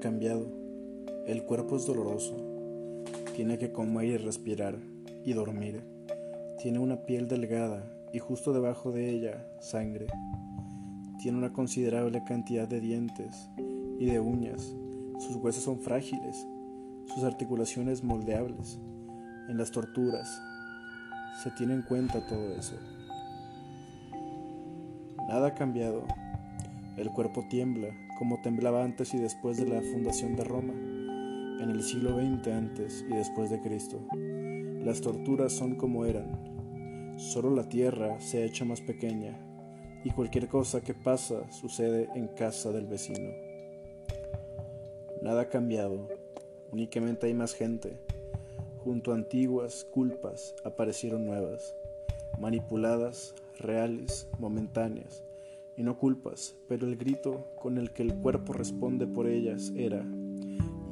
cambiado. El cuerpo es doloroso. Tiene que comer y respirar y dormir. Tiene una piel delgada y justo debajo de ella sangre. Tiene una considerable cantidad de dientes y de uñas. Sus huesos son frágiles, sus articulaciones moldeables. En las torturas se tiene en cuenta todo eso. Nada ha cambiado. El cuerpo tiembla como temblaba antes y después de la fundación de Roma, en el siglo XX antes y después de Cristo. Las torturas son como eran. Solo la tierra se ha hecho más pequeña y cualquier cosa que pasa sucede en casa del vecino. Nada ha cambiado, únicamente hay más gente. Junto a antiguas culpas aparecieron nuevas, manipuladas, reales, momentáneas y no culpas, pero el grito con el que el cuerpo responde por ellas era,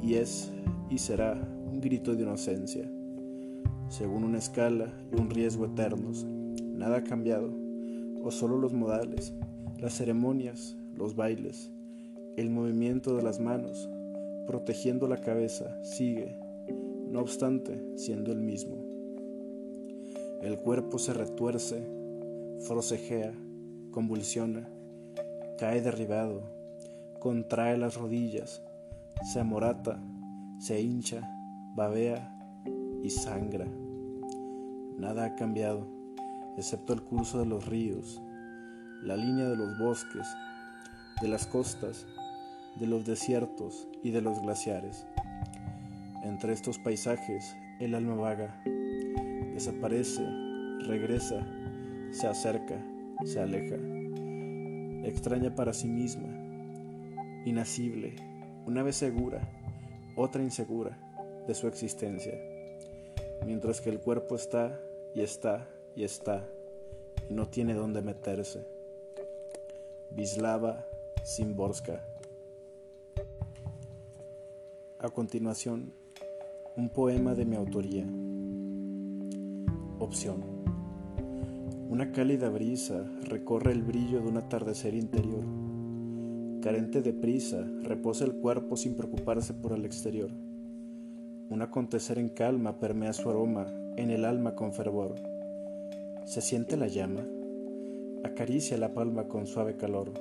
y es, y será, un grito de inocencia. Según una escala y un riesgo eternos, nada ha cambiado, o solo los modales, las ceremonias, los bailes, el movimiento de las manos, protegiendo la cabeza, sigue, no obstante, siendo el mismo. El cuerpo se retuerce, forcejea, convulsiona, cae derribado, contrae las rodillas, se amorata, se hincha, babea y sangra. Nada ha cambiado, excepto el curso de los ríos, la línea de los bosques, de las costas, de los desiertos y de los glaciares. Entre estos paisajes el alma vaga, desaparece, regresa, se acerca, se aleja extraña para sí misma, inacible, una vez segura, otra insegura de su existencia, mientras que el cuerpo está y está y está y no tiene dónde meterse. Vislava Simborska. A continuación, un poema de mi autoría. Opción. Una cálida brisa recorre el brillo de un atardecer interior. Carente de prisa, reposa el cuerpo sin preocuparse por el exterior. Un acontecer en calma permea su aroma en el alma con fervor. Se siente la llama, acaricia la palma con suave calor.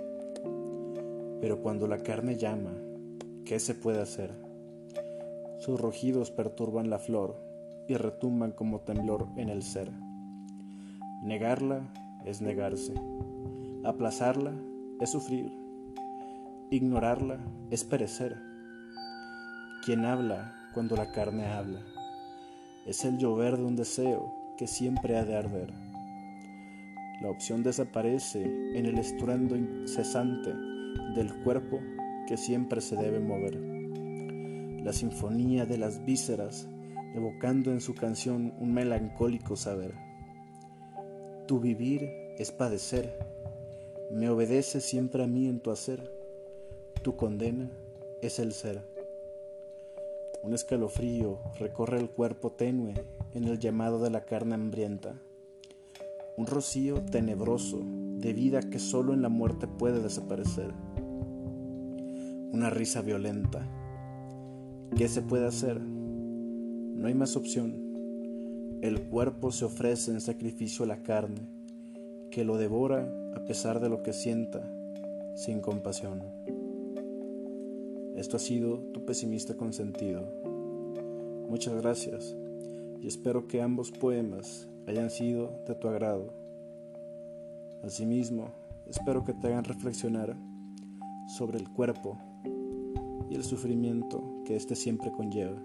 Pero cuando la carne llama, ¿qué se puede hacer? Sus rugidos perturban la flor y retumban como temblor en el ser. Negarla es negarse. Aplazarla es sufrir. Ignorarla es perecer. Quien habla cuando la carne habla es el llover de un deseo que siempre ha de arder. La opción desaparece en el estruendo incesante del cuerpo que siempre se debe mover. La sinfonía de las vísceras evocando en su canción un melancólico saber. Tu vivir es padecer, me obedece siempre a mí en tu hacer, tu condena es el ser. Un escalofrío recorre el cuerpo tenue en el llamado de la carne hambrienta, un rocío tenebroso de vida que solo en la muerte puede desaparecer, una risa violenta. ¿Qué se puede hacer? No hay más opción el cuerpo se ofrece en sacrificio a la carne, que lo devora a pesar de lo que sienta, sin compasión. Esto ha sido tu pesimista consentido. Muchas gracias y espero que ambos poemas hayan sido de tu agrado. Asimismo, espero que te hagan reflexionar sobre el cuerpo y el sufrimiento que éste siempre conlleva.